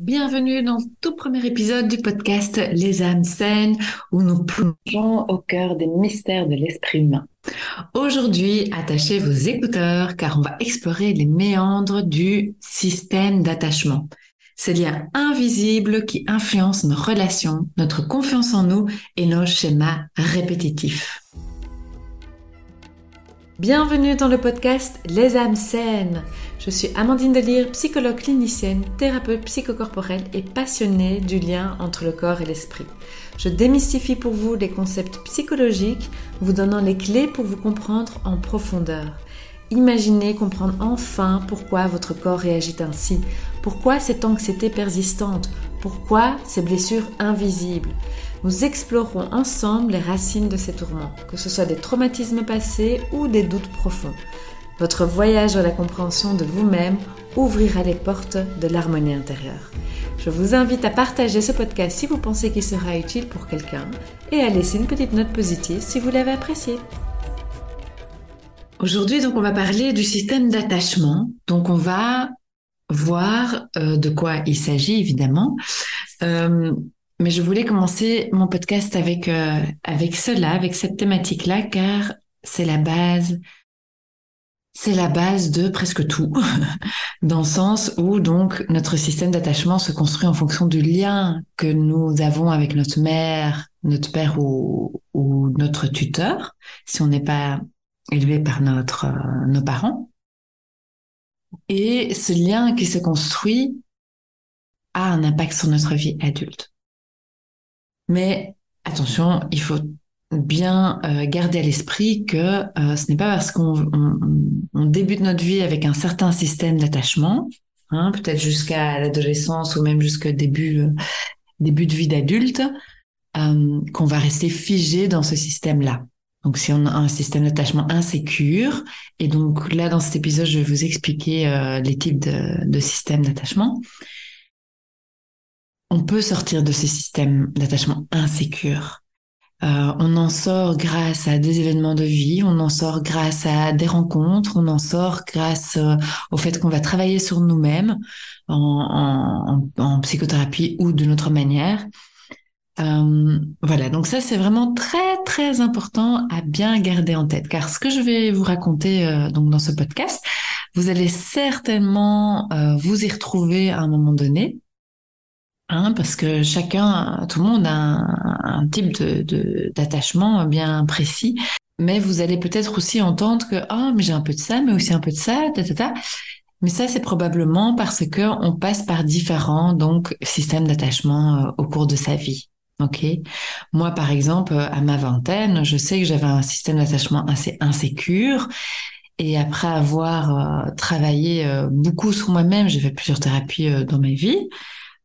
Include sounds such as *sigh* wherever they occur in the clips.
Bienvenue dans le tout premier épisode du podcast Les âmes saines où nous plongeons au cœur des mystères de l'esprit humain. Aujourd'hui, attachez vos écouteurs car on va explorer les méandres du système d'attachement. Ces liens invisibles qui influencent nos relations, notre confiance en nous et nos schémas répétitifs. Bienvenue dans le podcast Les âmes saines. Je suis Amandine Delire, psychologue clinicienne, thérapeute psychocorporelle et passionnée du lien entre le corps et l'esprit. Je démystifie pour vous les concepts psychologiques, vous donnant les clés pour vous comprendre en profondeur. Imaginez comprendre enfin pourquoi votre corps réagit ainsi, pourquoi cette anxiété persistante, pourquoi ces blessures invisibles. Nous explorerons ensemble les racines de ces tourments, que ce soit des traumatismes passés ou des doutes profonds. Votre voyage à la compréhension de vous-même ouvrira les portes de l'harmonie intérieure. Je vous invite à partager ce podcast si vous pensez qu'il sera utile pour quelqu'un et à laisser une petite note positive si vous l'avez apprécié. Aujourd'hui, donc, on va parler du système d'attachement. Donc, on va voir euh, de quoi il s'agit, évidemment. Euh, mais je voulais commencer mon podcast avec euh, avec cela, avec cette thématique-là, car c'est la base, c'est la base de presque tout, *laughs* dans le sens où donc notre système d'attachement se construit en fonction du lien que nous avons avec notre mère, notre père ou, ou notre tuteur, si on n'est pas élevé par notre euh, nos parents. Et ce lien qui se construit a un impact sur notre vie adulte. Mais attention, il faut bien euh, garder à l'esprit que euh, ce n'est pas parce qu'on on, débute notre vie avec un certain système d'attachement, hein, peut-être jusqu'à l'adolescence ou même jusqu'au début, euh, début de vie d'adulte, qu'on va rester figé dans ce système-là. Donc si on a un système d'attachement insécure, et donc là dans cet épisode je vais vous expliquer les types de systèmes d'attachement on peut sortir de ces systèmes d'attachement insécures. Euh, on en sort grâce à des événements de vie, on en sort grâce à des rencontres, on en sort grâce euh, au fait qu'on va travailler sur nous-mêmes en, psychothérapie ou d'une autre manière. Euh, voilà, donc ça c'est vraiment très très important à bien garder en tête, car ce que je vais vous raconter donc dans ce podcast, vous allez certainement vous y retrouver à un moment donné. Hein, parce que chacun, tout le monde a un, type d'attachement bien précis. Mais vous allez peut-être aussi entendre que oh mais j'ai un peu de ça, mais aussi un peu de ça, ta, ta, ta. Mais ça c'est probablement parce que on passe par différents donc systèmes d'attachement euh, au cours de sa vie. Ok? Moi par exemple à ma vingtaine, je sais que j'avais un système d'attachement assez insécure. Et après avoir euh, travaillé euh, beaucoup sur moi-même, j'ai fait plusieurs thérapies dans ma vie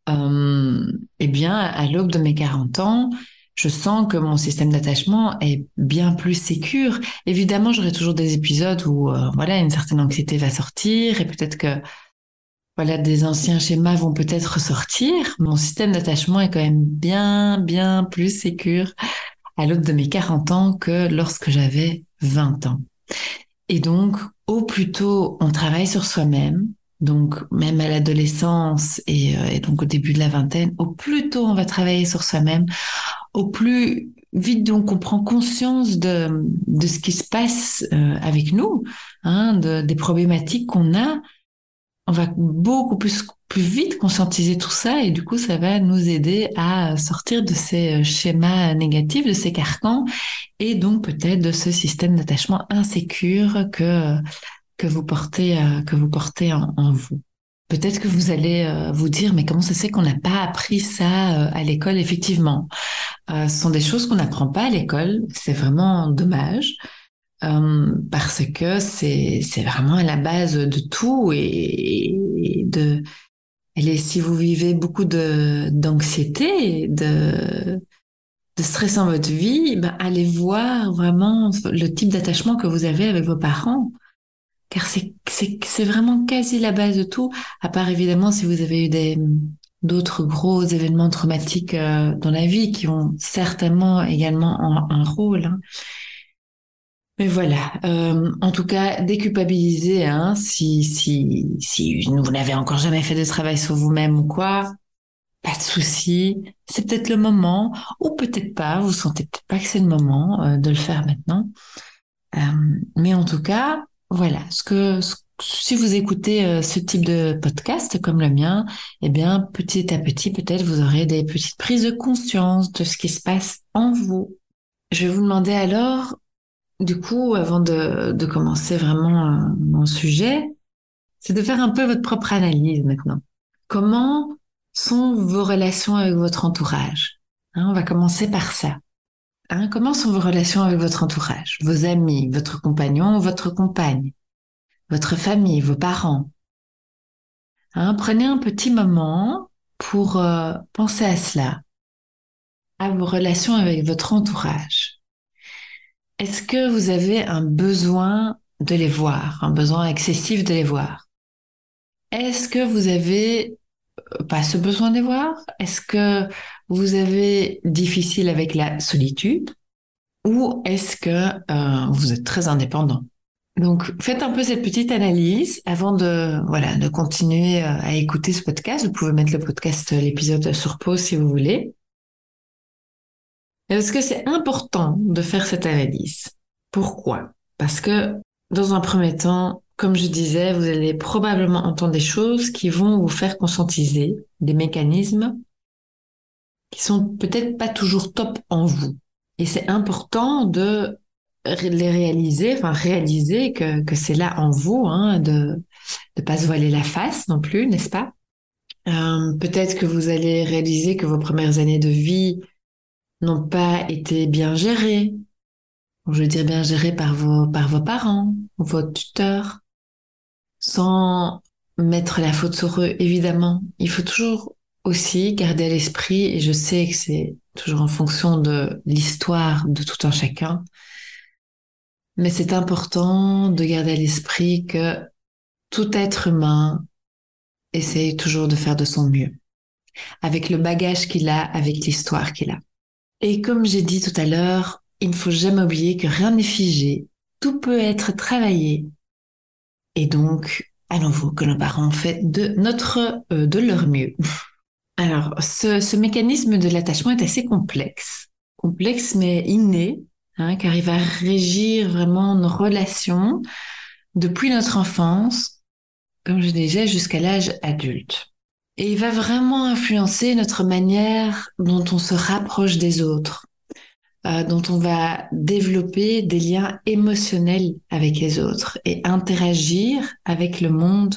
euh, eh bien, à l'aube de mes 40 ans, je sens que mon système d'attachement est bien plus sécure. Évidemment, j'aurai toujours des épisodes où, euh, voilà, une certaine anxiété va sortir et peut-être que, voilà, des anciens schémas vont peut-être ressortir. Mon système d'attachement est quand même bien, bien plus sécure à l'aube de mes 40 ans que lorsque j'avais 20 ans. Et donc, au plus tôt on travaille sur soi-même, donc même à l'adolescence euh, et, donc au début de la vingtaine, au plus tôt on va travailler sur soi-même, au plus vite donc on prend conscience de, de ce qui se passe euh, avec nous, hein, de, des problématiques qu'on a, on va beaucoup plus plus vite conscientiser tout ça et du coup ça va nous aider à sortir de ces euh, schémas négatifs, de ces carcans et donc peut-être de ce système d'attachement insécure que que vous portez, euh, que vous portez en, vous. Peut-être que vous allez euh, vous dire, mais comment ça se fait qu'on n'a pas appris ça euh, à l'école? Effectivement, ce sont des choses qu'on n'apprend pas à l'école. C'est vraiment dommage parce que c'est c'est vraiment à la base de tout et, de. Et si vous vivez beaucoup de d'anxiété, de de stress en votre vie, ben allez voir vraiment le type d'attachement que vous avez avec vos parents car c'est vraiment quasi la base de tout, à part évidemment si vous avez eu d'autres gros événements traumatiques euh, dans la vie qui ont certainement également un, rôle. Hein. Mais voilà, euh, en tout cas, déculpabiliser, hein, si, si, si vous n'avez encore jamais fait de travail sur vous-même ou quoi, pas de souci, c'est peut-être le moment, ou peut-être pas, vous sentez peut-être pas que c'est le moment euh, de le faire maintenant. Mais en tout cas, voilà, ce que si vous écoutez euh, ce type de podcast comme le mien, eh bien, petit à petit, peut-être vous aurez des petites prises de conscience de ce qui se passe en vous. Je vais vous demander alors, du coup, avant de, commencer vraiment mon sujet, c'est de faire un peu votre propre analyse maintenant. Comment sont vos relations avec votre entourage? Hein, On va commencer par ça. Hein, comment sont vos relations avec votre entourage Vos amis, votre compagnon, votre compagne, votre famille, vos parents? Hein, prenez un petit moment pour euh, penser à cela, à vos relations avec votre entourage. Est-ce que vous avez un besoin de les voir, un besoin excessif de les voir? Est-ce que vous avez pas ce besoin de voir Est-ce que vous avez difficile avec la solitude ou est-ce que euh, vous êtes très indépendant? Donc faites un peu cette petite analyse avant de voilà de continuer euh, à écouter ce podcast. Vous pouvez mettre le podcast l'épisode sur pause si vous voulez. Est-ce que c'est important de faire cette analyse? Pourquoi? Parce que dans un premier temps, comme je disais, vous allez probablement entendre des choses qui vont vous faire conscientiser des mécanismes qui sont peut-être pas toujours top en vous. Et c'est important de les réaliser, enfin réaliser que, que c'est là en vous, hein, de ne pas se voiler la face non plus, n'est-ce pas? Euh, Peut-être que vous allez réaliser que vos premières années de vie n'ont pas été bien gérées. Je veux dire bien gérées par vos, par vos parents, vos tuteurs, sans mettre la faute sur eux, évidemment. Il faut toujours aussi garder à l'esprit, et je sais que c'est toujours en fonction de l'histoire de tout un chacun, mais c'est important de garder à l'esprit que tout être humain essaye toujours de faire de son mieux, avec le bagage qu'il a, avec l'histoire qu'il a. Et comme j'ai dit tout à l'heure, il ne faut jamais oublier que rien n'est figé, tout peut être travaillé, et donc à nouveau que nos parents fait de notre euh, de leur mieux. *laughs* Alors, ce, ce mécanisme de l'attachement est assez complexe, complexe mais inné, hein, car il va régir vraiment nos relations depuis notre enfance, comme je disais, jusqu'à l'âge adulte. Et il va vraiment influencer notre manière dont on se rapproche des autres, euh, dont on va développer des liens émotionnels avec les autres et interagir avec le monde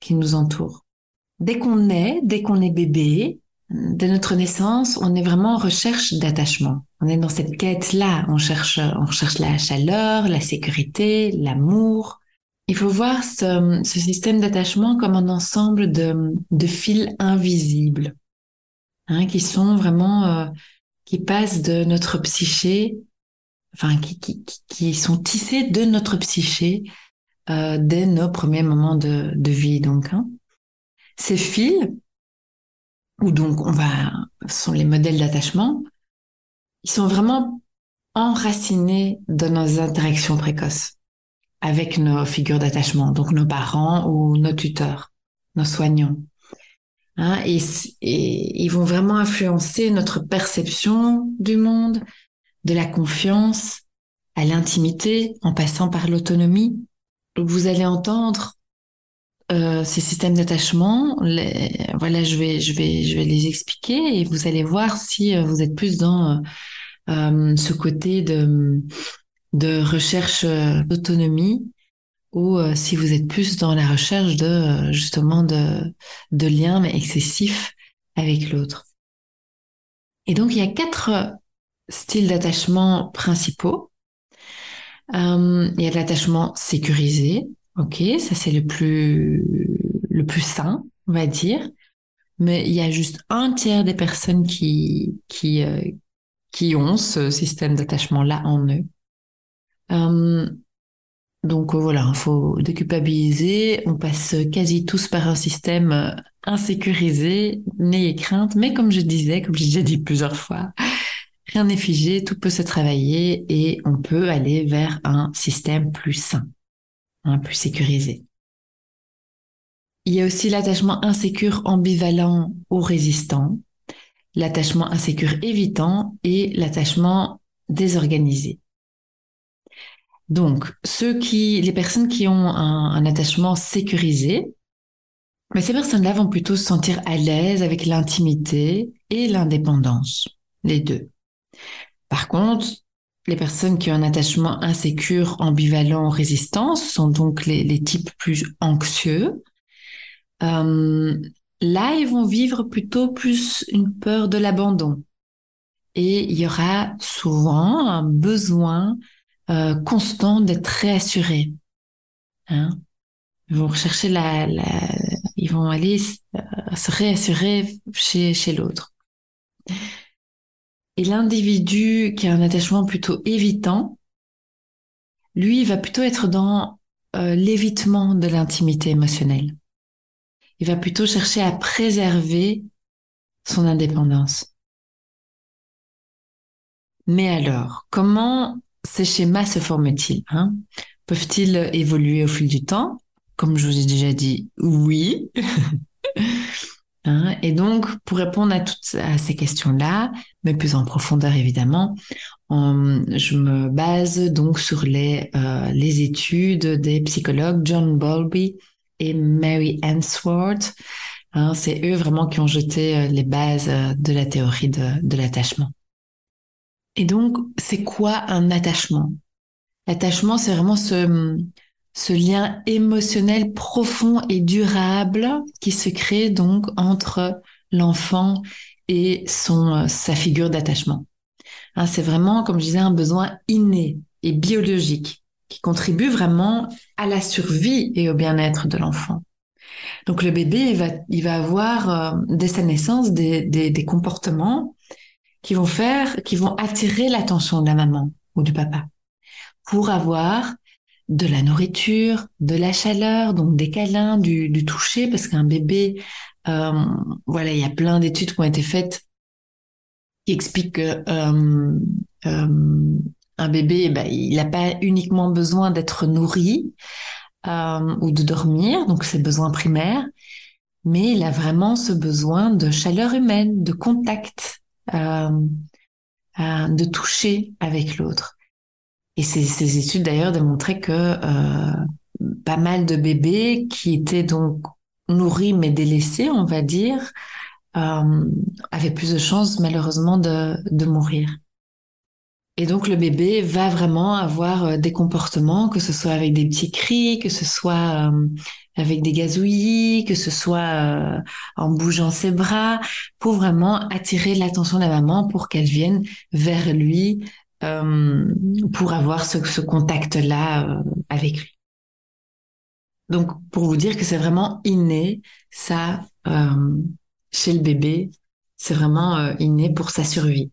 qui nous entoure. Dès qu'on est, dès qu'on est bébé, dès notre naissance, on est vraiment en recherche d'attachement. On est dans cette quête-là. On cherche, on cherche la chaleur, la sécurité, l'amour. Il faut voir ce, ce système d'attachement comme un ensemble de, de fils invisibles, hein, qui sont vraiment euh, qui passent de notre psyché, enfin qui, qui, qui sont tissés de notre psyché euh, dès nos premiers moments de, de vie. Donc, hein. ces fils, ou donc on va, sont les modèles d'attachement, ils sont vraiment enracinés dans nos interactions précoces avec nos figures d'attachement, donc nos parents ou nos tuteurs, nos soignants. Hein, et, ils vont vraiment influencer notre perception du monde, de la confiance à l'intimité, en passant par l'autonomie. Vous allez entendre euh, ces systèmes d'attachement. Voilà, je vais, je vais, je vais les expliquer et vous allez voir si euh, vous êtes plus dans euh, ce côté de de recherche euh, d'autonomie ou euh, si vous êtes plus dans la recherche de euh, justement de, de liens mais excessifs avec l'autre. Et donc il y a quatre styles d'attachement principaux. Euh, il y a l'attachement sécurisé, ok, ça c'est le plus le plus sain, on va dire. Mais il y a juste un tiers des personnes qui qui euh, qui ont ce système d'attachement là en eux. Donc euh, voilà, il faut déculpabiliser. On passe quasi tous par un système euh, insécurisé, n'ayez crainte. Mais comme je disais, comme j'ai déjà dit plusieurs fois, rien n'est figé, tout peut se travailler et on peut aller vers un système plus sain, un plus sécurisé. Il y a aussi l'attachement insécure, ambivalent ou résistant. l'attachement insécure évitant et l'attachement désorganisé. Donc, ceux qui, les personnes qui ont un, attachement sécurisé, mais ces personnes-là vont plutôt se sentir à l'aise avec l'intimité et l'indépendance, les deux. Par contre, les personnes qui ont un attachement insécure, ambivalent, résistant, sont donc les, types plus anxieux. Euh, là, ils vont vivre plutôt plus une peur de l'abandon. Et il y aura souvent un besoin euh, constant d'être réassurés. Hein ils vont rechercher la, la, ils vont aller euh, se réassurer chez, chez l'autre. Et l'individu qui a un attachement plutôt évitant, lui, va plutôt être dans euh, l'évitement de l'intimité émotionnelle. Il va plutôt chercher à préserver son indépendance. Mais alors, comment ces schémas se forment-ils hein? Peuvent-ils évoluer au fil du temps? Comme je vous ai déjà dit, oui. *laughs* hein? Et donc, pour répondre à toutes ces questions-là, mais plus en profondeur évidemment, je me base donc sur les, euh, les études des psychologues John Bowlby et Mary Answorth. Hein, c'est eux vraiment qui ont jeté euh, les bases euh, de la théorie de l'attachement. Et donc, c'est quoi un attachement? L'attachement, c'est vraiment ce, lien émotionnel profond et durable qui se crée donc entre l'enfant et son, euh, sa figure d'attachement. Hein, c'est vraiment, comme je disais, un besoin inné et biologique qui contribue vraiment à la survie et au bien-être de l'enfant. Donc le bébé, il va, avoir euh, dès sa naissance des, des comportements qui vont faire, qui vont attirer l'attention de la maman ou du papa pour avoir de la nourriture, de la chaleur, donc des câlins, du, du toucher, parce qu'un bébé, euh, voilà, il y a plein d'études qui ont été faites qui expliquent que euh, euh, un bébé, ben, il n'a pas uniquement besoin d'être nourri euh, ou de dormir, donc c'est besoin primaire, mais il a vraiment ce besoin de chaleur humaine, de contact, de toucher avec l'autre. Et ces, études d'ailleurs démontraient que euh, pas mal de bébés qui étaient donc nourris mais délaissés, on va dire, euh, avaient plus de chances malheureusement de, de mourir. Et donc le bébé va vraiment avoir euh, des comportements, que ce soit avec des petits cris, que ce soit euh, avec des gazouillis, que ce soit euh, en bougeant ses bras, pour vraiment attirer l'attention de la maman pour qu'elle vienne vers lui euh, pour avoir ce, contact-là euh, avec lui. Donc, pour vous dire que c'est vraiment inné, ça, chez le bébé, c'est vraiment inné pour sa survie.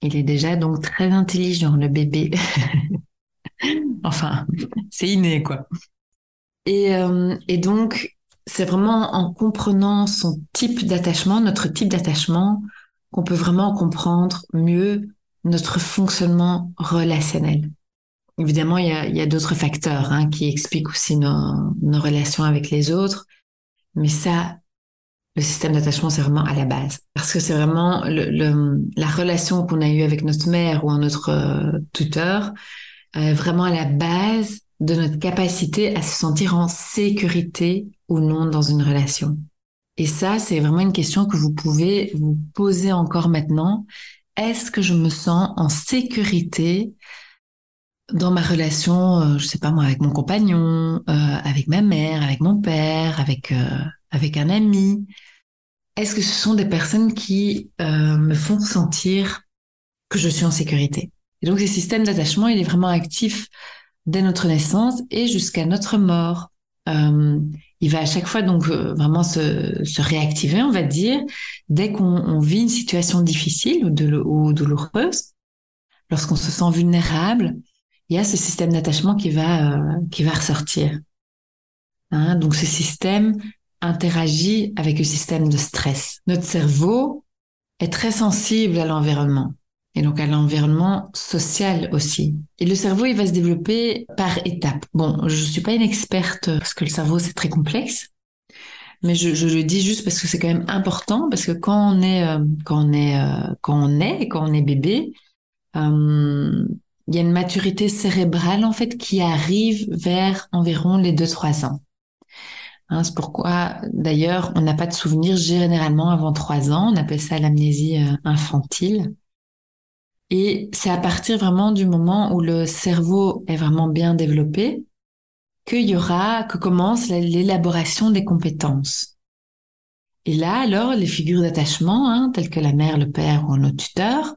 Il est déjà donc très intelligent, le bébé. *laughs* enfin, c'est inné, quoi. Et, euh, et donc, c'est vraiment en comprenant son type d'attachement, notre type d'attachement, qu'on peut vraiment comprendre mieux notre fonctionnement relationnel. Évidemment, il y a, a d'autres facteurs hein, qui expliquent aussi nos, nos relations avec les autres, mais ça, le système d'attachement, c'est vraiment à la base. Parce que c'est vraiment le, le, la relation qu'on a eue avec notre mère ou notre euh, tuteur, euh, vraiment à la base de notre capacité à se sentir en sécurité ou non dans une relation. Et ça, c'est vraiment une question que vous pouvez vous poser encore maintenant. Est-ce que je me sens en sécurité dans ma relation, euh, je sais pas moi, avec mon compagnon, euh, avec ma mère, avec mon père, avec euh, avec un ami? Est-ce que ce sont des personnes qui euh, me font sentir que je suis en sécurité? Et donc, ce système d'attachement, il est vraiment actif dès notre naissance et jusqu'à notre mort. Euh, il va à chaque fois donc euh, vraiment se, se, réactiver, on va dire, dès qu'on vit une situation difficile ou, de, ou douloureuse, lorsqu'on se sent vulnérable, il y a ce système d'attachement qui va euh, qui va ressortir. Hein, donc ce système interagit avec le système de stress. Notre cerveau est très sensible à l'environnement et donc à l'environnement social aussi. Et le cerveau, il va se développer par étapes. Bon, je suis pas une experte parce que le cerveau c'est très complexe, mais je, je, le dis juste parce que c'est quand même important parce que quand on est euh, quand on est euh, quand on est quand on est bébé, euh, il y a une maturité cérébrale en fait qui arrive vers environ les 2-3 ans. Hein, c'est pourquoi d'ailleurs on n'a pas de souvenirs généralement avant 3 ans, on appelle ça l'amnésie infantile. Et c'est à partir vraiment du moment où le cerveau est vraiment bien développé qu'il y aura, que commence l'élaboration des compétences. Et là, alors, les figures d'attachement, hein, telles que la mère, le père ou nos tuteurs,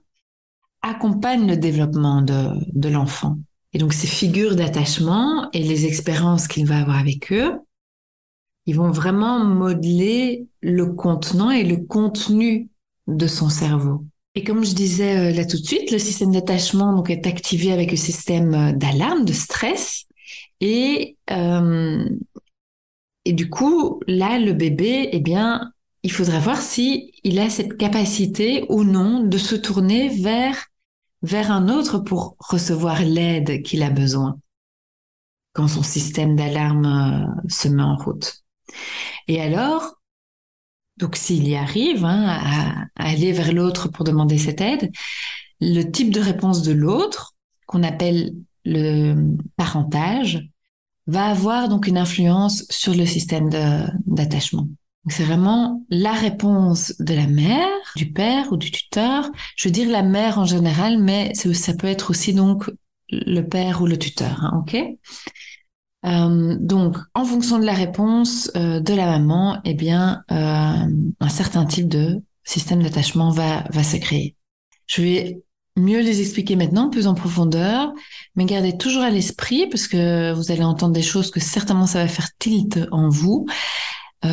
accompagnent le développement de, de l'enfant. Et donc, ces figures d'attachement et les expériences qu'il va avoir avec eux, ils vont vraiment modeler le contenant et le contenu de son cerveau. Et comme je disais euh, là tout de suite, le système d'attachement donc est activé avec le système euh, d'alarme, de stress, et, euh, et du coup, là, le bébé, eh bien, il faudra voir si il a cette capacité ou non de se tourner vers, vers un autre pour recevoir l'aide qu'il a besoin quand son système d'alarme euh, se met en route. Et alors, donc s'il y arrive hein, à, aller vers l'autre pour demander cette aide, le type de réponse de l'autre, qu'on appelle le parentage va avoir donc une influence sur le système d'attachement. C'est vraiment la réponse de la mère, du père ou du tuteur. Je veux dire la mère en général, mais ça peut être aussi donc le père ou le tuteur, hein, ok? Euh, donc, en fonction de la réponse euh, de la maman, eh bien, euh, un certain type de système d'attachement va va se créer. Je vais mieux les expliquer maintenant, plus en profondeur, mais gardez toujours à l'esprit, parce que vous allez entendre des choses que certainement ça va faire tilt en vous,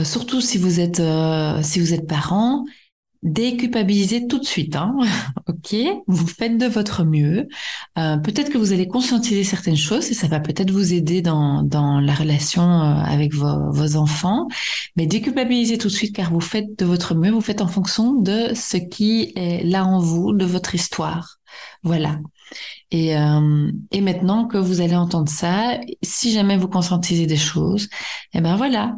surtout si vous êtes si vous êtes parent déculpabilisez tout de suite. Hein *laughs* ok, vous faites de votre mieux. Euh, peut-être que vous allez conscientiser certaines choses et ça va peut-être vous aider dans, dans la relation euh, avec vos, vos enfants. Mais déculpabilisez tout de suite car vous faites de votre mieux. Vous faites en fonction de ce qui est là en vous, de votre histoire. Voilà. Et, euh, et maintenant que vous allez entendre ça, si jamais vous conscientisez des choses, eh ben voilà,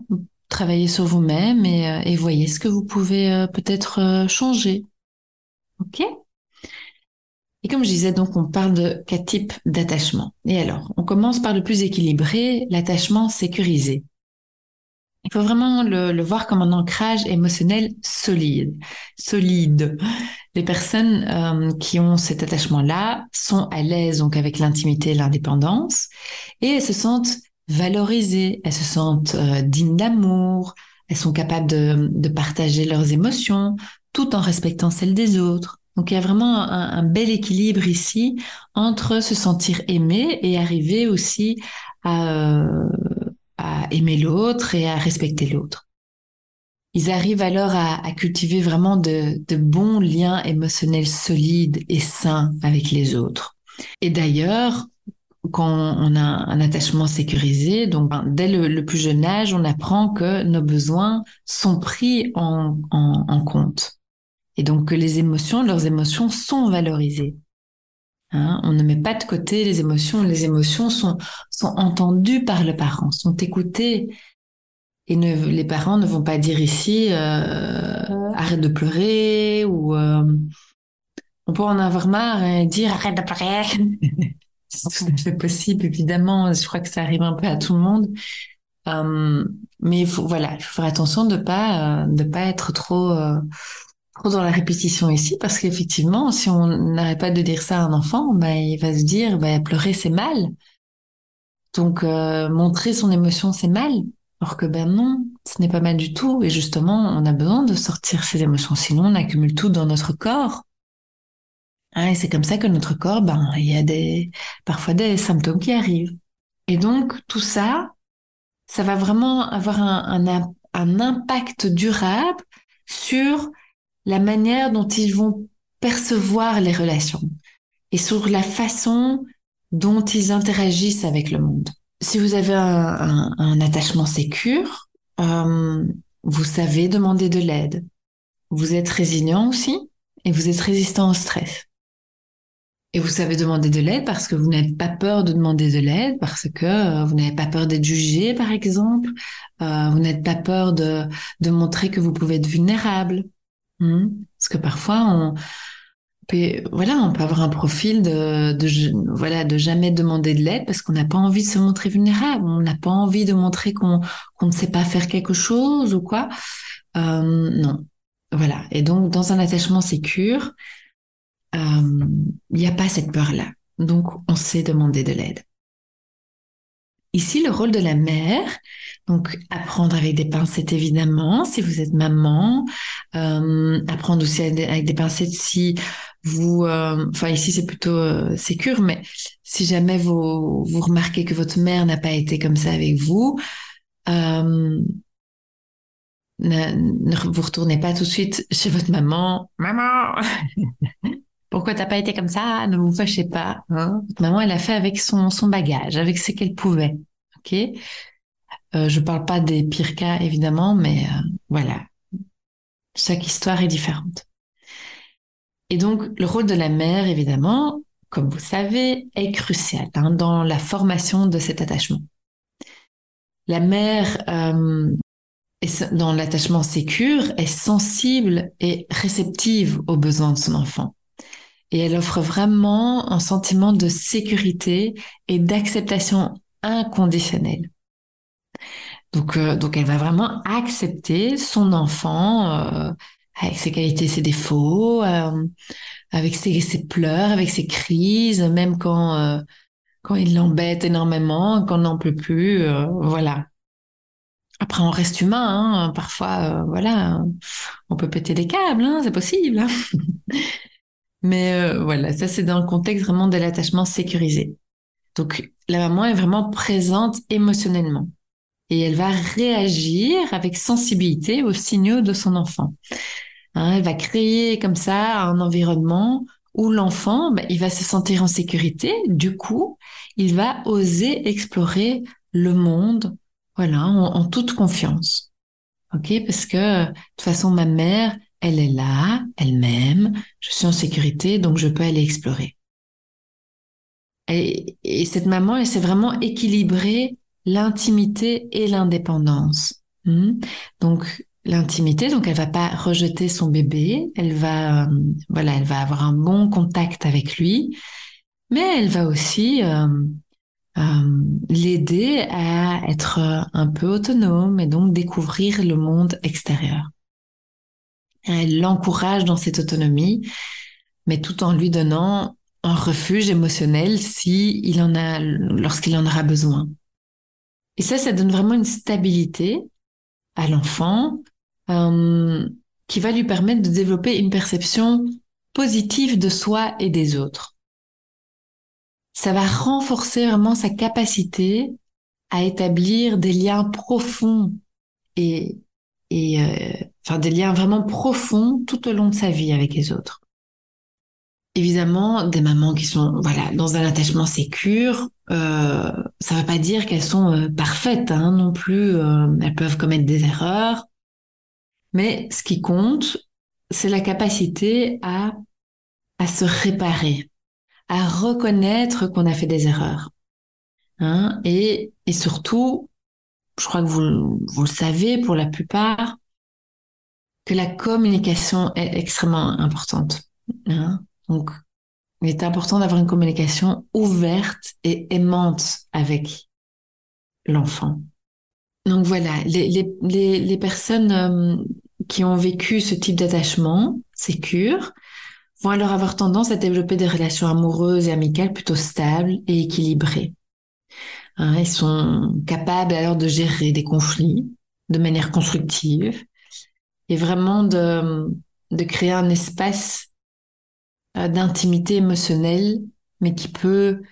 travaillez sur vous-même et, euh, et, voyez ce que vous pouvez euh, peut-être euh, changer. Ok? Et comme je disais, donc on parle de quatre types d'attachement. Et alors, on commence par le plus équilibré, l'attachement sécurisé. Il faut vraiment le, le, voir comme un ancrage émotionnel solide. Solide. Les personnes euh, qui ont cet attachement-là sont à l'aise donc avec l'intimité et l'indépendance et elles se sentent valorisées, elles se sentent euh, dignes d'amour, elles sont capables de, partager leurs émotions tout en respectant celles des autres. Donc il y a vraiment un, un bel équilibre ici entre se sentir aimé et arriver aussi à, euh, à aimer l'autre et à respecter l'autre. Ils arrivent alors à, à cultiver vraiment de, de, bons liens émotionnels solides et sains avec les autres. Et d'ailleurs, quand on a un attachement sécurisé, donc ben, dès le, le, plus jeune âge, on apprend que nos besoins sont pris en, en, en, compte. Et donc que les émotions, leurs émotions sont valorisées. Hein on ne met pas de côté les émotions. Les émotions sont, sont entendues par le parent, sont écoutées. Et ne, les parents ne vont pas dire ici euh, arrête de pleurer ou euh, on peut en avoir marre et dire arrête de pleurer. *laughs* tout à fait possible, évidemment. Je crois que ça arrive un peu à tout le monde. Euh, mais il faut, voilà, il faut faire attention de pas, euh, de pas être trop, euh, trop dans la répétition ici, parce qu'effectivement, si on n'arrête pas de dire ça à un enfant, bah, il va se dire, bah, pleurer c'est mal. Donc, montrer son émotion c'est mal. Alors que ben non, ce n'est pas mal du tout. Et justement, on a besoin de sortir ces émotions, sinon on accumule tout dans notre corps. Hein, et c'est comme ça que notre corps, ben, il y a des, parfois des symptômes qui arrivent. Et donc, tout ça, ça va vraiment avoir un, un, un impact durable sur la manière dont ils vont percevoir les relations et sur la façon dont ils interagissent avec le monde. Si vous avez un, un, un attachement sécure, euh, vous savez demander de l'aide. Vous êtes résilient aussi et vous êtes résistant au stress. Et vous savez demander de l'aide parce que vous n'avez pas peur de demander de l'aide, parce que euh, vous n'avez pas peur d'être jugé, par exemple. Euh, vous n'êtes pas peur de, de montrer que vous pouvez être vulnérable. Hmm? Parce que parfois, on peut, voilà, on peut avoir un profil de, voilà, de jamais demander de l'aide parce qu'on n'a pas envie de se montrer vulnérable. On n'a pas envie de montrer qu'on qu'on ne sait pas faire quelque chose ou quoi. Euh, non. Voilà. Et donc, dans un attachement sécure, il n'y a pas cette peur-là. Donc, on sait demander de l'aide. Ici, le rôle de la mère, donc apprendre avec des pincettes évidemment, si vous êtes maman, euh, apprendre aussi avec des pincettes si vous, euh, enfin ici c'est plutôt euh, mais si jamais vous vous remarquez que votre mère n'a pas été comme ça avec vous, euh, ne vous retournez pas tout de suite chez votre maman, maman. *laughs* Pourquoi t'as pas été comme ça? Ne vous fâchez pas. Hein Maman, elle a fait avec son, son bagage, avec ce qu'elle pouvait. Ok? Euh, Je parle pas des pires cas, évidemment, mais euh, voilà. Chaque histoire est différente. Et donc, le rôle de la mère, évidemment, comme vous savez, est crucial hein, dans la formation de cet attachement. La mère, euh, dans l'attachement sécure, est sensible et réceptive aux besoins de son enfant et elle offre vraiment un sentiment de sécurité et d'acceptation inconditionnelle. Donc, euh, donc elle va vraiment accepter son enfant euh, avec ses qualités, ses défauts, euh, avec ses, pleurs, avec ses crises, même quand quand il l'embête énormément, quand on n'en peut plus, voilà. Après, on reste humain, hein, parfois, voilà, on peut péter des câbles, hein, c'est possible. *laughs* Mais euh, voilà, ça c'est dans le contexte vraiment de l'attachement sécurisé. Donc la maman est vraiment présente émotionnellement et elle va réagir avec sensibilité aux signaux de son enfant. Hein, elle va créer comme ça un environnement où l'enfant, bah, il va se sentir en sécurité. Du coup, il va oser explorer le monde, voilà, en, en toute confiance. Ok, parce que de toute façon, ma mère, elle est là, elle m'aime, je suis en sécurité, donc je peux aller explorer. Et, cette maman, elle s'est vraiment équilibrée l'intimité et l'indépendance. Hmm? Donc l'intimité, donc elle va pas rejeter son bébé, elle va, euh, voilà, elle va avoir un bon contact avec lui, mais elle va aussi euh, euh, l'aider à être un peu autonome et donc découvrir le monde extérieur. Elle l'encourage dans cette autonomie, mais tout en lui donnant un refuge émotionnel si il en a, lorsqu'il en aura besoin. Et ça, ça donne vraiment une stabilité à l'enfant euh, qui va lui permettre de développer une perception positive de soi et des autres. Ça va renforcer vraiment sa capacité à établir des liens profonds et, et euh, des liens vraiment profonds tout au long de sa vie avec les autres. Évidemment, des mamans qui sont voilà dans un attachement sécure, euh, ça ne veut pas dire qu'elles sont euh, parfaites hein, non plus. Euh, elles peuvent commettre des erreurs, mais ce qui compte, c'est la capacité à à se réparer, à reconnaître qu'on a fait des erreurs, hein, et et surtout, je crois que vous vous le savez pour la plupart, que la communication est extrêmement importante. Hein. Donc, il est important d'avoir une communication ouverte et aimante avec l'enfant. Donc voilà, les, les, les, personnes euh, qui ont vécu ce type d'attachement sécure vont alors avoir tendance à développer des relations amoureuses et amicales plutôt stables et équilibrées. Hein, ils sont capables alors de gérer des conflits de manière constructive et vraiment de, de créer un espace euh, d'intimité émotionnelle, mais qui peut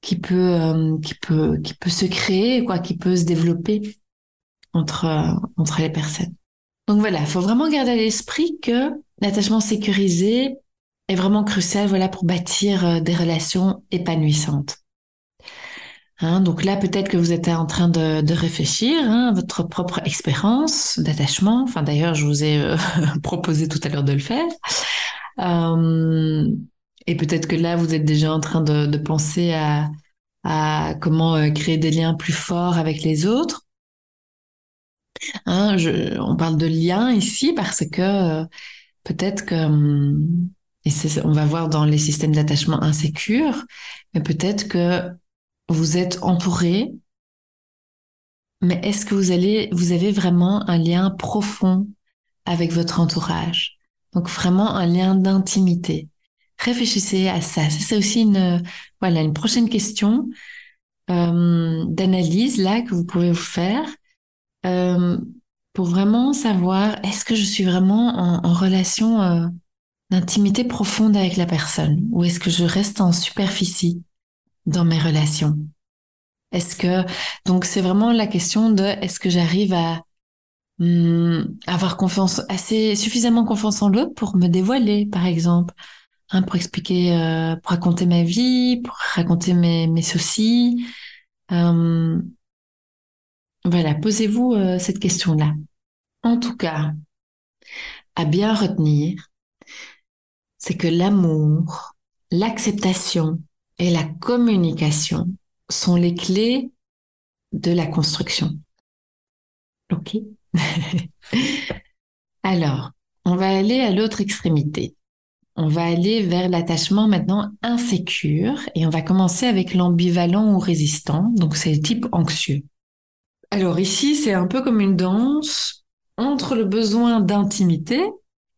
qui peut euh, qui peut qui peut se créer quoi, qui peut se développer entre entre les personnes. Donc voilà, il faut vraiment garder à l'esprit que l'attachement sécurisé est vraiment crucial voilà pour bâtir euh, des relations épanouissantes. Hein, donc là, peut-être que vous êtes en train de, réfléchir hein, à votre propre expérience d'attachement. Enfin, d'ailleurs, je vous ai euh, *laughs* proposé tout à l'heure de le faire. Euh, Et peut-être que là, vous êtes déjà en train de, penser à, comment euh, créer des liens plus forts avec les autres. Hein, on parle de liens ici parce que peut-être que, hum, et on va voir dans les systèmes d'attachement insécures, mais peut-être que vous êtes entouré, mais est-ce que vous allez, vous avez vraiment un lien profond avec votre entourage? Donc vraiment un lien d'intimité. Réfléchissez à ça. C'est aussi une, voilà, une prochaine question euh, d'analyse là que vous pouvez vous faire euh, pour vraiment savoir est-ce que je suis vraiment en, relation euh, d'intimité profonde avec la personne? Ou est-ce que je reste en superficie? Dans mes relations. Est-ce que donc c'est vraiment la question de est-ce que j'arrive à hum, avoir confiance assez suffisamment confiance en l'autre pour me dévoiler par exemple hein, pour expliquer euh, pour raconter ma vie pour raconter mes, mes soucis euh, voilà posez-vous euh, cette question là en tout cas à bien retenir c'est que l'amour, l'acceptation et la communication sont les clés de la construction. Ok *laughs* Alors, on va aller à l'autre extrémité. On va aller vers l'attachement maintenant insécure et on va commencer avec l'ambivalent ou résistant, donc c'est le type anxieux. Alors ici, c'est un peu comme une danse entre le besoin d'intimité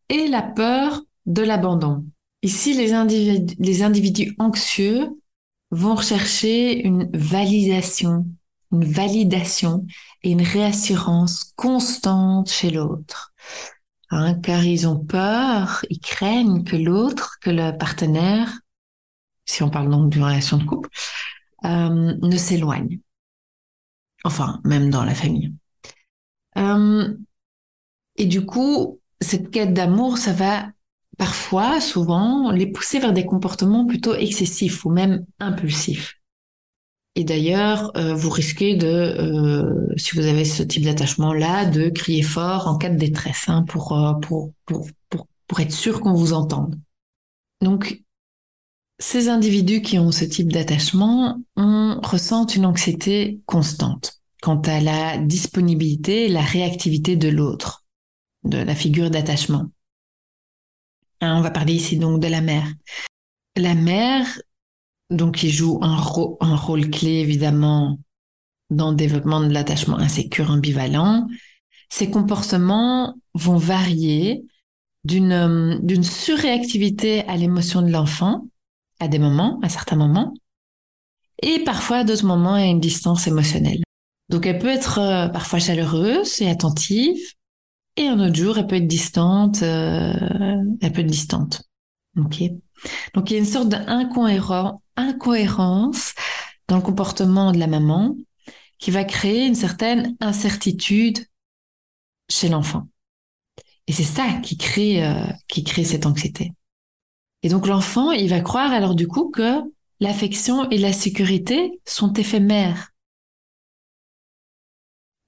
et la peur de l'abandon. Ici, les individus, anxieux vont rechercher une validation, une validation et une réassurance constante chez l'autre. Hein, car ils ont peur, ils craignent que l'autre, que le partenaire, si on parle donc d'une relation de couple, euh, ne s'éloigne. Enfin, même dans la famille. Euh, et du coup, cette quête d'amour, ça va parfois, souvent, les pousser vers des comportements plutôt excessifs ou même impulsifs. Et d'ailleurs, euh, vous risquez de, euh, si vous avez ce type d'attachement-là, de crier fort en cas de détresse, hein, pour, euh, pour, pour, pour, pour être sûr qu'on vous entende. Donc, ces individus qui ont ce type d'attachement ressentent une anxiété constante quant à la disponibilité et la réactivité de l'autre, de la figure d'attachement. Hein, on va parler ici donc de la mère. La mère, donc, qui joue un, rôle clé évidemment dans le développement de l'attachement insécure ambivalent. Ses comportements vont varier d'une d'une surréactivité à l'émotion de l'enfant à des moments, à certains moments, et parfois à d'autres moments à une distance émotionnelle. Donc elle peut être euh, parfois chaleureuse et attentive, et un autre jour, elle peut être distante, euh, elle peut être distante. Ok. Donc il y a une sorte d'incohérence dans le comportement de la maman qui va créer une certaine incertitude chez l'enfant. Et c'est ça qui crée euh, qui crée cette anxiété. Et donc l'enfant, il va croire alors du coup que l'affection et la sécurité sont éphémères.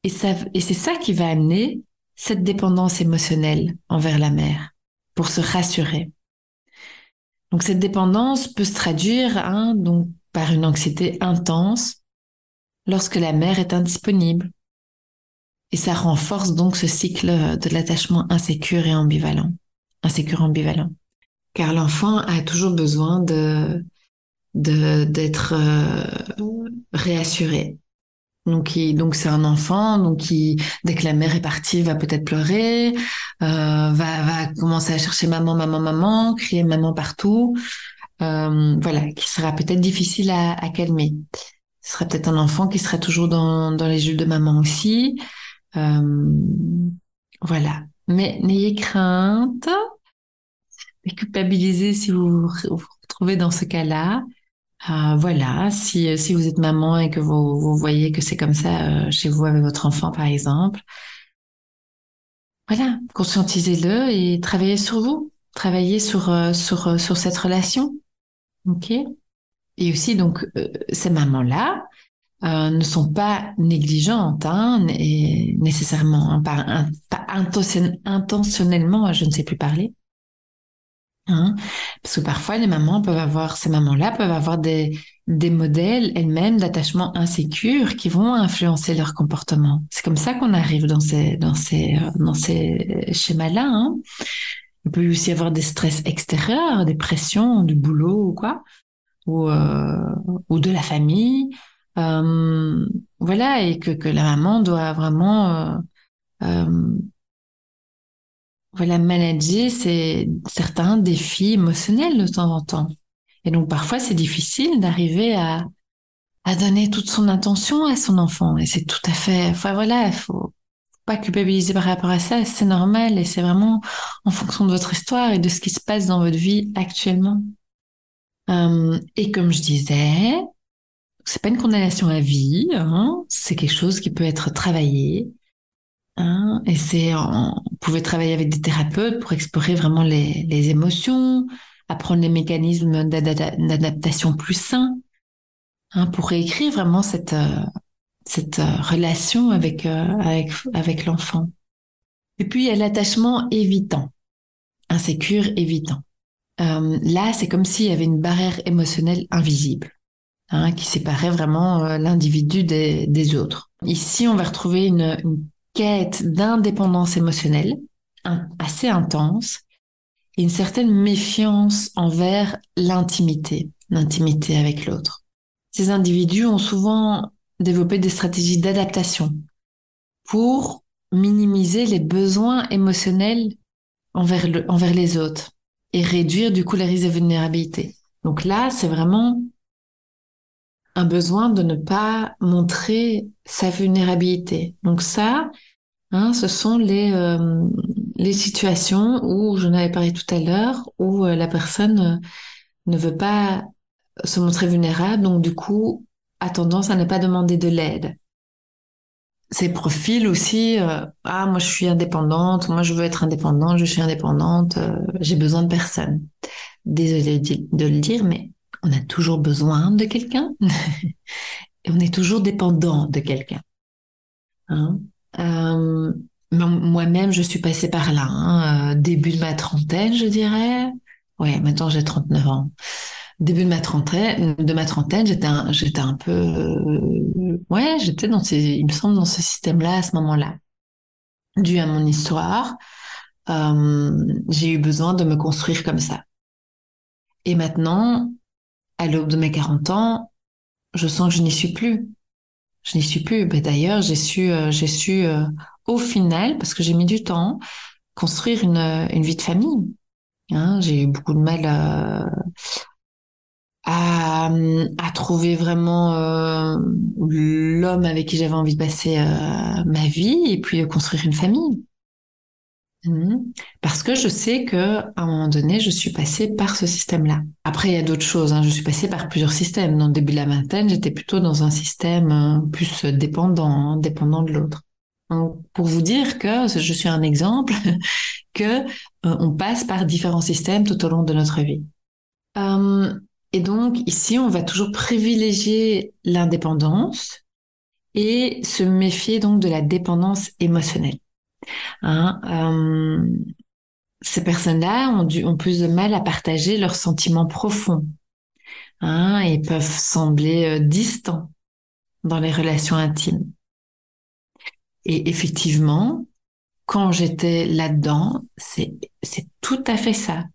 Et et c'est ça qui va amener cette dépendance émotionnelle envers la mère pour se rassurer. Donc cette dépendance peut se traduire hein, donc par une anxiété intense lorsque la mère est indisponible. Et ça renforce donc ce cycle de l'attachement insécure et ambivalent. Insécure ambivalent. Car l'enfant a toujours besoin de d'être euh, réassuré. Donc, donc c'est un enfant, donc qui, dès que la mère est partie, va peut-être pleurer, euh, va, va commencer à chercher maman, maman, maman, crier maman partout. Euh, voilà, qui sera peut-être difficile à, à, calmer. Ce sera peut-être un enfant qui sera toujours dans, dans les jeux de maman aussi. Euh, voilà. Mais n'ayez crainte, culpabilisez si vous vous retrouvez dans ce cas-là. Euh, voilà, si, si vous êtes maman et que vous, vous voyez que c'est comme ça euh, chez vous avec votre enfant, par exemple, voilà, conscientisez-le et travaillez sur vous, travaillez sur euh, sur sur cette relation, ok? Et aussi donc ces mamans-là ne sont pas négligentes, hein, et nécessairement, hein, pas intentionnellement, je ne sais plus parler, Hein Parce que parfois, les mamans peuvent avoir, ces mamans-là peuvent avoir des, des modèles elles-mêmes d'attachement insécure qui vont influencer leur comportement. C'est comme ça qu'on arrive dans ces, dans ces, dans ces schémas-là. Hein Il peut aussi y avoir des stress extérieurs, des pressions du boulot ou quoi, ou, euh, ou de la famille. Euh, voilà, et que, que la maman doit vraiment euh, euh, voilà, manager c'est certains défis émotionnels de temps en temps. Et donc parfois c'est difficile d'arriver à, donner toute son attention à son enfant. Et c'est tout à fait, enfin voilà, il faut pas culpabiliser par rapport à ça, c'est normal et c'est vraiment en fonction de votre histoire et de ce qui se passe dans votre vie actuellement. Euh, et comme je disais, c'est pas une condamnation à vie, hein, c'est quelque chose qui peut être travaillé, Hein, et c'est, on pouvait travailler avec des thérapeutes pour explorer vraiment les, les émotions, apprendre les mécanismes d'adaptation plus sains, hein, pour réécrire vraiment cette, euh, cette euh, relation avec, euh, avec, avec l'enfant. Et puis, il y a l'attachement évitant, insécure évitant. Là, c'est comme s'il y avait une barrière émotionnelle invisible. Hein, qui séparait vraiment l'individu des, des, autres. Ici, on va retrouver une quête d'indépendance émotionnelle assez intense et une certaine méfiance envers l'intimité, l'intimité avec l'autre. Ces individus ont souvent développé des stratégies d'adaptation pour minimiser les besoins émotionnels envers, envers les autres et réduire du coup les risques de vulnérabilité. Donc là, c'est vraiment un besoin de ne pas montrer sa vulnérabilité. Donc ça, hein, ce sont les, euh, les situations où, j'en avais parlé tout à l'heure, où euh, la personne euh, ne veut pas se montrer vulnérable, donc du coup a tendance à ne pas demander de l'aide. Ces profils aussi, ah moi je suis indépendante, moi je veux être indépendante, je suis indépendante, j'ai besoin de personne. Désolée de le dire, mais on a toujours besoin de quelqu'un *laughs* et on est toujours dépendant de quelqu'un. Hein euh, Moi-même, je suis passée par là, hein, euh, début de ma trentaine, je dirais. Ouais, maintenant j'ai 39 ans. Début de ma trentaine, de ma trentaine, j'étais un, j'étais un peu, euh, ouais, j'étais dans ces, il me semble dans ce système-là à ce moment-là. Dû à mon histoire, euh, j'ai eu besoin de me construire comme ça. Et maintenant, à l'aube de mes 40 ans, je sens que je n'y suis plus. Je n'y suis plus. Ben, D'ailleurs, j'ai su, euh, j'ai su euh, au final, parce que j'ai mis du temps, construire une, une vie de famille. Hein, j'ai eu beaucoup de mal à, à, à trouver vraiment euh, l'homme avec qui j'avais envie de passer ma vie et puis construire une famille. Mhm. Parce que je sais que à un moment donné, je suis passée par ce système-là. Après, il y a d'autres choses. Hein. Je suis passée par plusieurs systèmes. Dans le début de la vingtaine, j'étais plutôt dans un système euh, plus dépendant, hein, dépendant de l'autre. Pour vous dire que je suis un exemple, *laughs* que euh, on passe par différents systèmes tout au long de notre vie. Euh, et donc ici, on va toujours privilégier l'indépendance et se méfier donc de la dépendance émotionnelle. Hein, euh, ces personnes-là ont, ont plus de mal à partager leurs sentiments profonds hein, et peuvent sembler euh, distants dans les relations intimes. Et effectivement, quand j'étais là-dedans, c'est c'est tout à fait ça.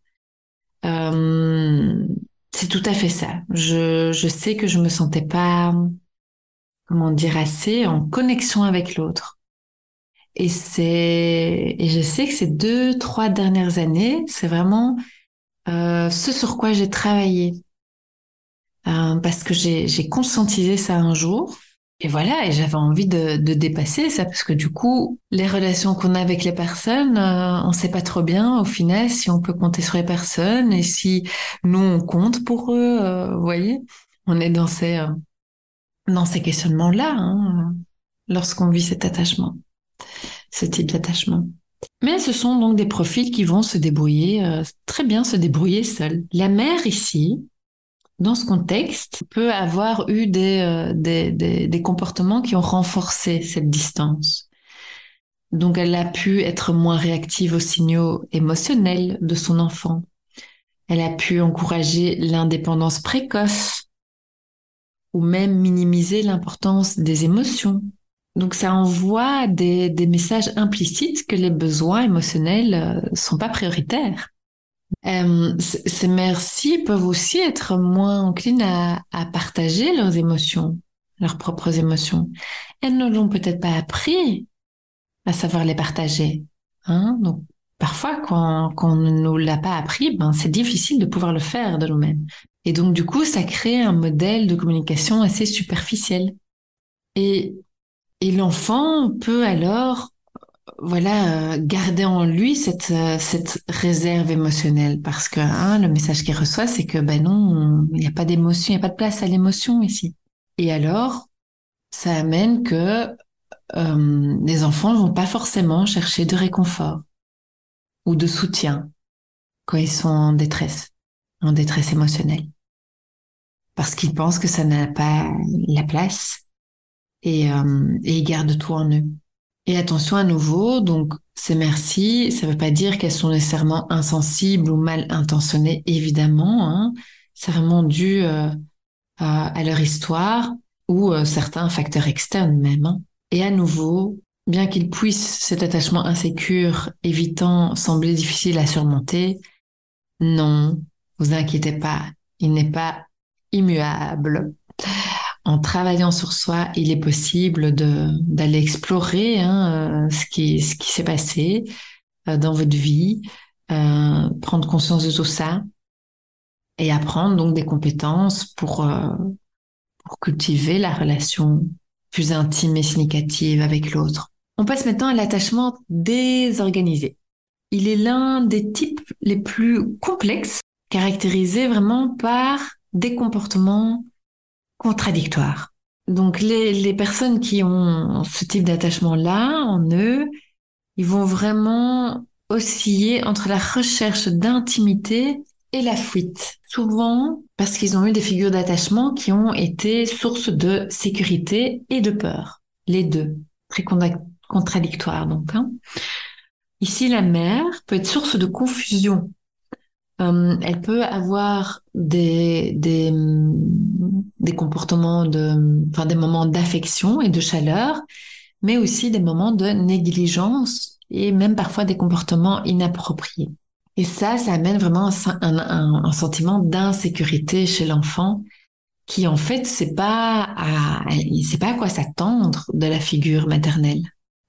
Euh, c'est tout à fait ça. Je, je sais que je me sentais pas, comment dire, assez en connexion avec l'autre. Et c'est, et je sais que ces deux, trois dernières années, c'est vraiment euh, ce sur quoi j'ai travaillé. Euh, parce que j'ai, conscientisé ça un jour. Et voilà, et j'avais envie de, de, dépasser ça parce que du coup, les relations qu'on a avec les personnes, euh, on sait pas trop bien au final si on peut compter sur les personnes et si nous on compte pour eux. Euh, vous voyez, on est dans ces euh, dans ces questionnements là hein, lorsqu'on vit cet attachement ce type d'attachement. Mais ce sont donc des profils qui vont se débrouiller, euh, très bien se débrouiller seuls. La mère ici, dans ce contexte, peut avoir eu des, euh, des, des, des, comportements qui ont renforcé cette distance. Donc elle a pu être moins réactive aux signaux émotionnels de son enfant. Elle a pu encourager l'indépendance précoce ou même minimiser l'importance des émotions. Donc ça envoie des, des, messages implicites que les besoins émotionnels euh, sont pas prioritaires. Euh, ces mères-ci peuvent aussi être moins enclines à, à, partager leurs émotions, leurs propres émotions. Elles ne l'ont peut-être pas appris à savoir les partager. Hein Donc parfois, quand, quand on ne nous l'a pas appris, ben c'est difficile de pouvoir le faire de nous-mêmes. Et donc du coup, ça crée un modèle de communication assez superficiel. Et et l'enfant peut alors, voilà, garder en lui cette, réserve émotionnelle parce que hein, le message qu'il reçoit, c'est que ben non, il n'y a pas d'émotion, il n'y a pas de place à l'émotion ici. Et alors, ça amène que euh, les enfants ne vont pas forcément chercher de réconfort ou de soutien quand ils sont en détresse, en détresse émotionnelle. Parce qu'ils pensent que ça n'a pas la place et, euh, et ils gardent tout en eux. Et attention à nouveau, donc ces merci, ça ne veut pas dire qu'elles sont nécessairement insensibles ou mal intentionnées, évidemment. Hein. C'est vraiment dû euh, à, leur histoire ou euh, certains facteurs externes même. Hein. Et à nouveau, bien qu'ils puissent cet attachement insécure, évitant, sembler difficile à surmonter, non, vous inquiétez pas, il n'est pas immuable en travaillant sur soi, il est possible d'aller explorer hein, euh, ce qui ce qui s'est passé euh, dans votre vie, euh, prendre conscience de tout ça et apprendre donc des compétences pour pour cultiver la relation plus intime et significative avec l'autre. On passe maintenant à l'attachement désorganisé. Il est l'un des types les plus complexes, caractérisé vraiment par des comportements contradictoire. Donc les, les personnes qui ont ce type d'attachement-là en eux, ils vont vraiment osciller entre la recherche d'intimité et la fuite. Souvent parce qu'ils ont eu des figures d'attachement qui ont été source de sécurité et de peur. Les deux. Très contradictoires donc. Hein. Ici, la mère peut être source de confusion euh, elle peut avoir des, des, des comportements de, enfin des moments d'affection et de chaleur, mais aussi des moments de négligence et même parfois des comportements inappropriés. Et ça, ça amène vraiment un, un, sentiment d'insécurité chez l'enfant qui en fait sait pas pas à quoi s'attendre de la figure maternelle.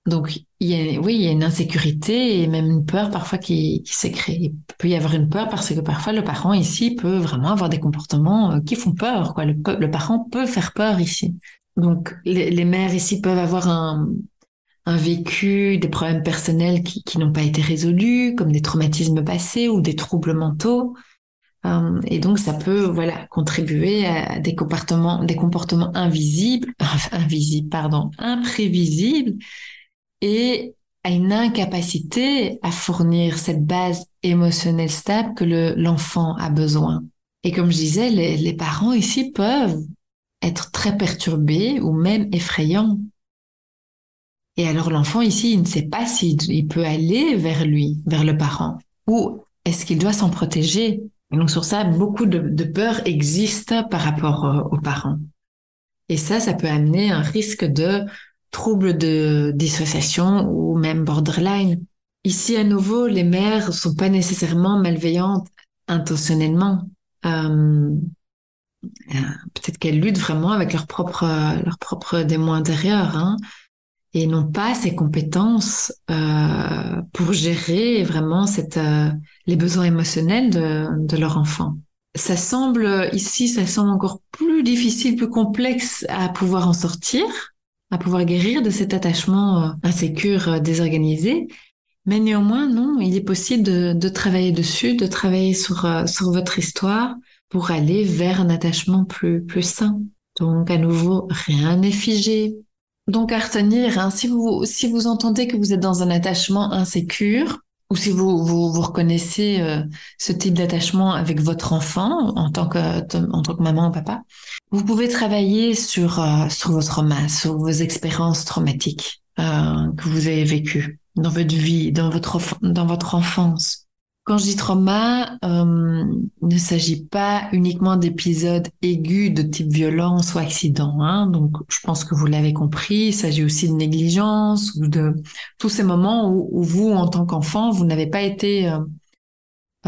Donc, il y a, oui, il y a une insécurité et même une peur parfois qui, qui s'est créée. Il peut y avoir une peur parce que parfois le parent ici peut vraiment avoir des comportements euh, qui font peur. Quoi. Le, le parent peut faire peur ici. Donc, les, les mères ici peuvent avoir un, un vécu, des problèmes personnels qui, qui n'ont pas été résolus, comme des traumatismes passés ou des troubles mentaux. Euh, et donc, ça peut, voilà, contribuer à des comportements, des comportements invisibles, *laughs* invisibles, pardon, imprévisibles, et à une incapacité à fournir cette base émotionnelle stable que l'enfant a besoin. Et comme je disais, les, parents ici peuvent être très perturbés ou même effrayants. Et alors l'enfant ici, il ne sait pas s'il peut aller vers lui, vers le parent, ou est-ce qu'il doit s'en protéger? Et donc sur ça, beaucoup de, de peurs existent par rapport euh, aux parents. Et ça, ça peut amener un risque de troubles de dissociation ou même borderline. Ici, à nouveau, les mères sont pas nécessairement malveillantes intentionnellement. Euh, euh, peut-être qu'elles luttent vraiment avec leur propre leur propre démon intérieur hein, et n'ont pas ces compétences euh, pour gérer vraiment cette euh, les besoins émotionnels de, de leur enfant. Ça semble ici, ça semble encore plus difficile, plus complexe à pouvoir en sortir à pouvoir guérir de cet attachement euh, insécure, euh, désorganisé. Mais néanmoins, non, il est possible de, de travailler dessus, de travailler sur, euh, sur votre histoire pour aller vers un attachement plus, plus sain. Donc, à nouveau, rien n'est figé. Donc, à retenir, hein, si vous, si vous entendez que vous êtes dans un attachement insécure, ou si vous vous, vous reconnaissez euh, ce type d'attachement avec votre enfant en tant que en tant que maman ou papa, vous pouvez travailler sur euh, sur votre trauma, sur vos expériences traumatiques euh, que vous avez vécues dans votre vie, dans votre dans votre enfance. Quand je dis trauma, euh, il ne s'agit pas uniquement d'épisodes aigus de type violence ou accident. Hein. Donc, je pense que vous l'avez compris, il s'agit aussi de négligence ou de tous ces moments où, vous, en tant qu'enfant, vous n'avez pas été euh,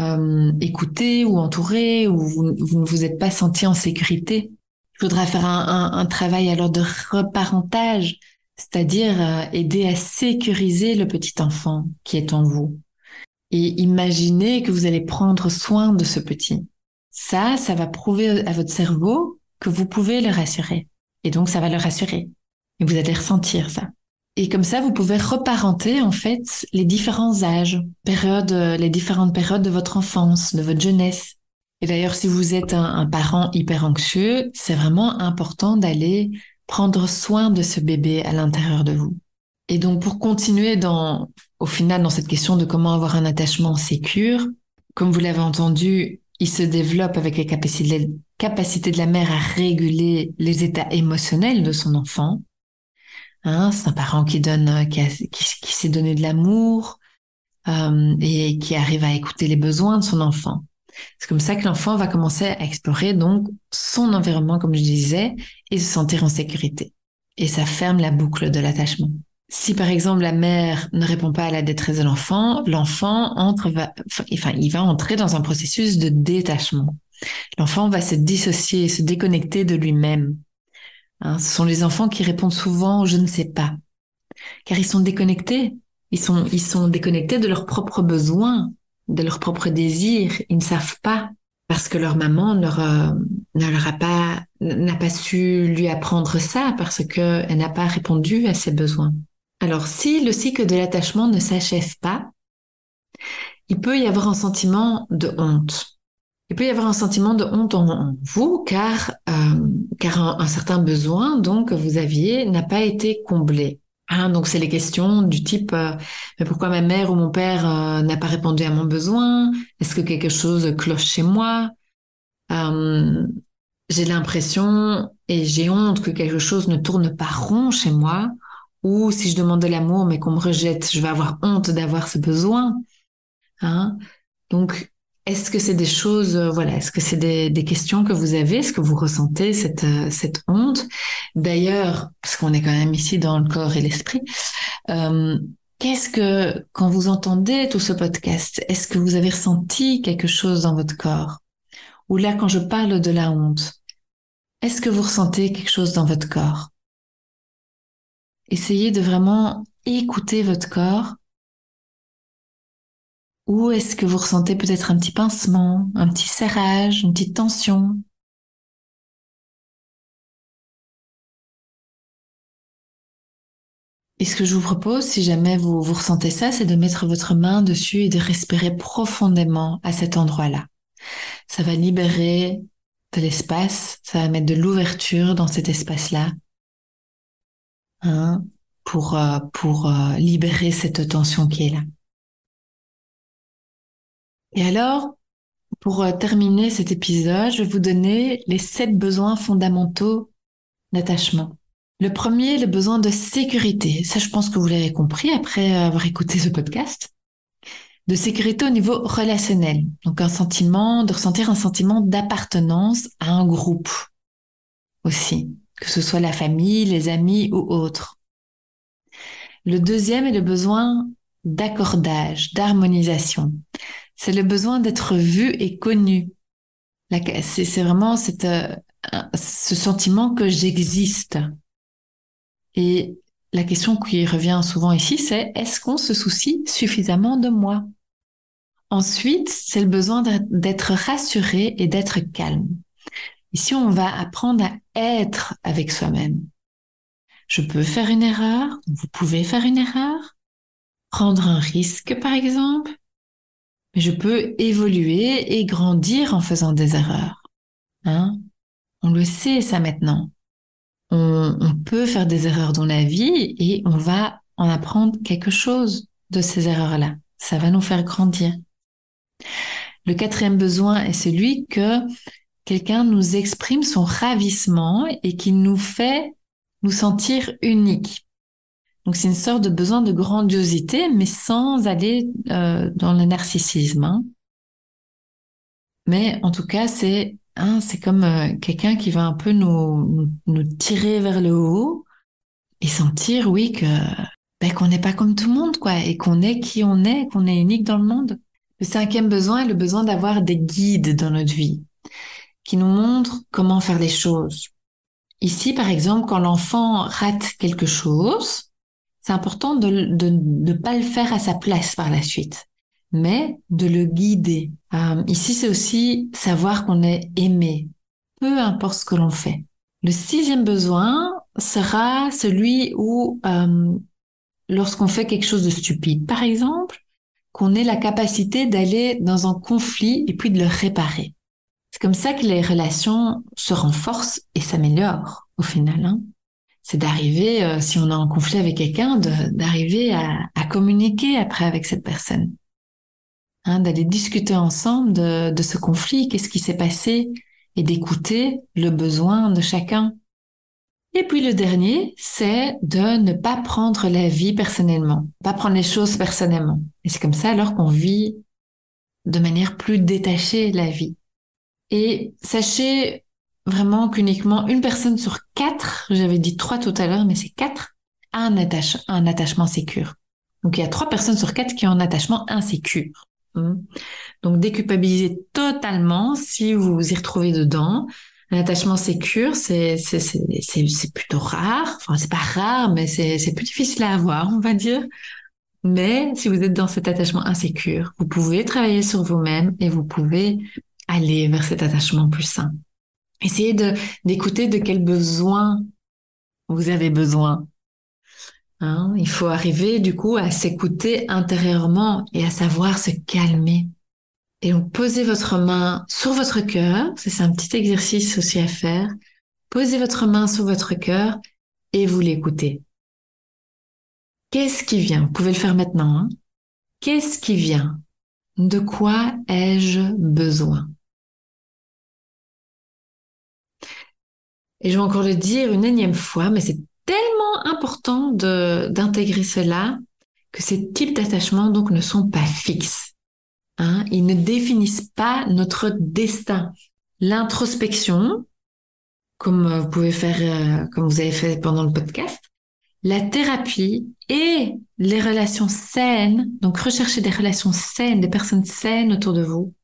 euh, écouté ou entouré, ou vous, ne vous êtes pas senti en sécurité. Il faudra faire un, un, un travail alors de reparentage, c'est-à-dire euh, aider à sécuriser le petit enfant qui est en vous et imaginez que vous allez prendre soin de ce petit. Ça, ça va prouver à votre cerveau que vous pouvez le rassurer. Et donc, ça va le rassurer. Et vous allez ressentir ça. Et comme ça, vous pouvez reparenter, en fait, les différents âges, périodes, les différentes périodes de votre enfance, de votre jeunesse. Et d'ailleurs, si vous êtes un, un parent hyper anxieux, c'est vraiment important d'aller prendre soin de ce bébé à l'intérieur de vous. Et donc, pour continuer dans, au final, dans cette question de comment avoir un attachement sécure, comme vous l'avez entendu, il se développe avec capacités, capacités de la mère à réguler les états émotionnels de son enfant. Hein, c'est un parent qui donne, qui, qui, s'est donné de l'amour euh, et qui arrive à écouter les besoins de son enfant. C'est comme ça que l'enfant va commencer à explorer donc son environnement, comme je disais, et se sentir en sécurité. Et ça ferme la boucle de l'attachement. Si par exemple la mère ne répond pas à la détresse de l'enfant, l'enfant entre, va, enfin, il va entrer dans un processus de détachement. L'enfant va se dissocier, se déconnecter de lui-même. Hein, ce sont les enfants qui répondent souvent je ne sais pas, car ils sont déconnectés. Ils sont, ils sont déconnectés de leurs propres besoins, de leurs propres désirs. Ils ne savent pas parce que leur maman ne leur a pas, n'a pas su lui apprendre ça parce qu'elle n'a pas répondu à ses besoins. Alors, si le cycle de l'attachement ne s'achève pas, il peut y avoir un sentiment de honte. Il peut y avoir un sentiment de honte en, vous car, euh, car un, certain besoin donc que vous aviez n'a pas été comblé. Hein, donc c'est les questions du type euh, mais pourquoi ma mère ou mon père euh, n'a pas répondu à mon besoin? Est-ce que quelque chose cloche chez moi? J'ai l'impression et j'ai honte que quelque chose ne tourne pas rond chez moi ou si je demande de l'amour mais qu'on me rejette, je vais avoir honte d'avoir ce besoin. Hein. Donc, est-ce que c'est des choses, euh, voilà, est-ce que c'est des, des, questions que vous avez, est-ce que vous ressentez cette, euh, cette honte? D'ailleurs, parce qu'on est quand même ici dans le corps et l'esprit, euh, qu'est-ce que, quand vous entendez tout ce podcast, est-ce que vous avez ressenti quelque chose dans votre corps? Ou là, quand je parle de la honte, est-ce que vous ressentez quelque chose dans votre corps? Essayez de vraiment écouter votre corps. Ou est-ce que vous ressentez peut-être un petit pincement, un petit serrage, une petite tension? Et ce que je vous propose, si jamais vous ressentez ça, c'est de mettre votre main dessus et de respirer profondément à cet endroit-là. Ça va libérer de l'espace, ça va mettre de l'ouverture dans cet espace-là hein, pour, euh, pour euh, libérer cette tension qui est là. Et alors, pour euh, terminer cet épisode, je vais vous donner les sept besoins fondamentaux d'attachement. Le premier, le besoin de sécurité. Ça, je pense que vous l'avez compris après avoir écouté ce podcast. De sécurité au niveau relationnel. Donc, un sentiment, de ressentir un sentiment d'appartenance à un groupe aussi que ce soit la famille, les amis ou autres. Le deuxième est le besoin d'accordage, d'harmonisation. C'est le besoin d'être vu et connu. C'est vraiment euh, ce sentiment que j'existe. Et la question qui revient souvent ici, c'est est-ce qu'on se soucie suffisamment de moi? Ensuite, c'est le besoin d'être rassuré et d'être calme. Ici, on va apprendre à être avec soi-même. Je peux faire une erreur, vous pouvez faire une erreur, prendre un risque par exemple, mais je peux évoluer et grandir en faisant des erreurs. Hein on le sait ça maintenant. On, on peut faire des erreurs dans la vie et on va en apprendre quelque chose de ces erreurs-là. Ça va nous faire grandir. Le quatrième besoin est celui que quelqu'un nous exprime son ravissement et qui nous fait nous sentir uniques. Donc c'est une sorte de besoin de grandiosité, mais sans aller euh, dans le narcissisme. Hein. Mais en tout cas, c'est hein, c'est comme euh, quelqu'un qui va un peu nous, nous, tirer vers le haut et sentir, oui, que ben, qu'on n'est pas comme tout le monde, quoi, et qu'on est qui on est, qu'on est unique dans le monde. Le cinquième besoin est le besoin d'avoir des guides dans notre vie qui nous montrent comment faire les choses. Ici, par exemple, quand l'enfant rate quelque chose, c'est important de ne pas le faire à sa place par la suite, mais de le guider. Euh, ici, c'est aussi savoir qu'on est aimé, peu importe ce que l'on fait. Le sixième besoin sera celui où, euh, lorsqu'on fait quelque chose de stupide, par exemple, qu'on ait la capacité d'aller dans un conflit et puis de le réparer. C'est comme ça que les relations se renforcent et s'améliorent au final. Hein c'est d'arriver, euh, si on est en conflit avec quelqu'un, d'arriver à, communiquer après avec cette personne. Hein, d'aller discuter ensemble de, de ce conflit, qu'est-ce qui s'est passé, et d'écouter le besoin de chacun. Et puis le dernier, c'est de ne pas prendre la vie personnellement, pas prendre les choses personnellement. Et c'est comme ça alors qu'on vit de manière plus détachée la vie. Et sachez vraiment qu'uniquement une personne sur quatre, j'avais dit trois tout à l'heure, mais c'est quatre, a un, un attachement sécure. Donc il y a trois personnes sur quatre qui ont un attachement insécure. Hmm. Donc déculpabilisez totalement si vous vous y retrouvez dedans. Un attachement sécure, c'est plutôt rare. Enfin c'est pas rare, mais c'est plus difficile à avoir, on va dire. Mais si vous êtes dans cet attachement insécure, vous pouvez travailler sur vous-même et vous pouvez aller vers cet attachement plus sain. Essayez d'écouter de quels besoins vous avez besoin. Hein, il faut arriver du coup à s'écouter intérieurement et à savoir se calmer. Et donc posez votre main sur votre cœur, c'est un petit exercice aussi à faire. Posez votre main sur votre cœur et vous l'écoutez. Qu'est-ce qui vient? Vous pouvez le faire maintenant. Hein. Qu'est-ce qui vient? De quoi ai-je besoin? Et je vais encore le dire une énième fois, mais c'est tellement important d'intégrer cela que ces types d'attachements donc ne sont pas fixes. Hein. Ils ne définissent pas notre destin. L'introspection, comme vous pouvez faire, euh, comme vous avez fait pendant le podcast, la thérapie et les relations saines, donc rechercher des relations saines, des personnes saines autour de vous,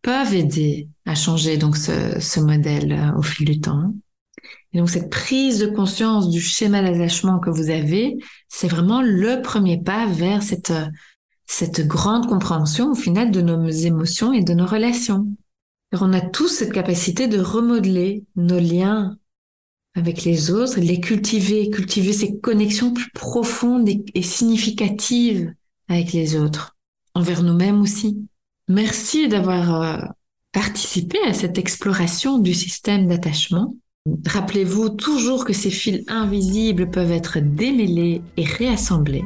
peuvent aider à changer donc ce, ce modèle euh, au fil du temps. Et donc cette prise de conscience du schéma d'attachement que vous avez, c'est vraiment le premier pas vers cette, cette grande compréhension au final de nos émotions et de nos relations. on a tous cette capacité de remodeler nos liens avec les autres, les cultiver, cultiver ces connexions plus profondes et significatives avec les autres, envers nous-mêmes aussi. Merci d'avoir euh, participé à cette exploration du système d'attachement. Rappelez-vous toujours que ces fils invisibles peuvent être démêlés et réassemblés.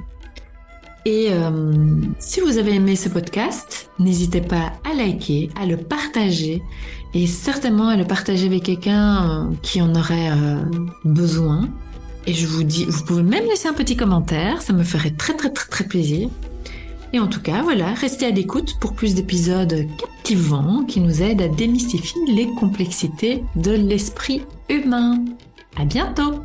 Et euh, si vous avez aimé ce podcast, n'hésitez pas à liker, à le partager et certainement à le partager avec quelqu'un euh, qui en aurait euh, besoin. Et je vous dis, vous pouvez même laisser un petit commentaire, ça me ferait très très très très plaisir. Et en tout cas, voilà, restez à l'écoute pour plus d'épisodes captivants qui nous aident à démystifier les complexités de l'esprit humain. À bientôt!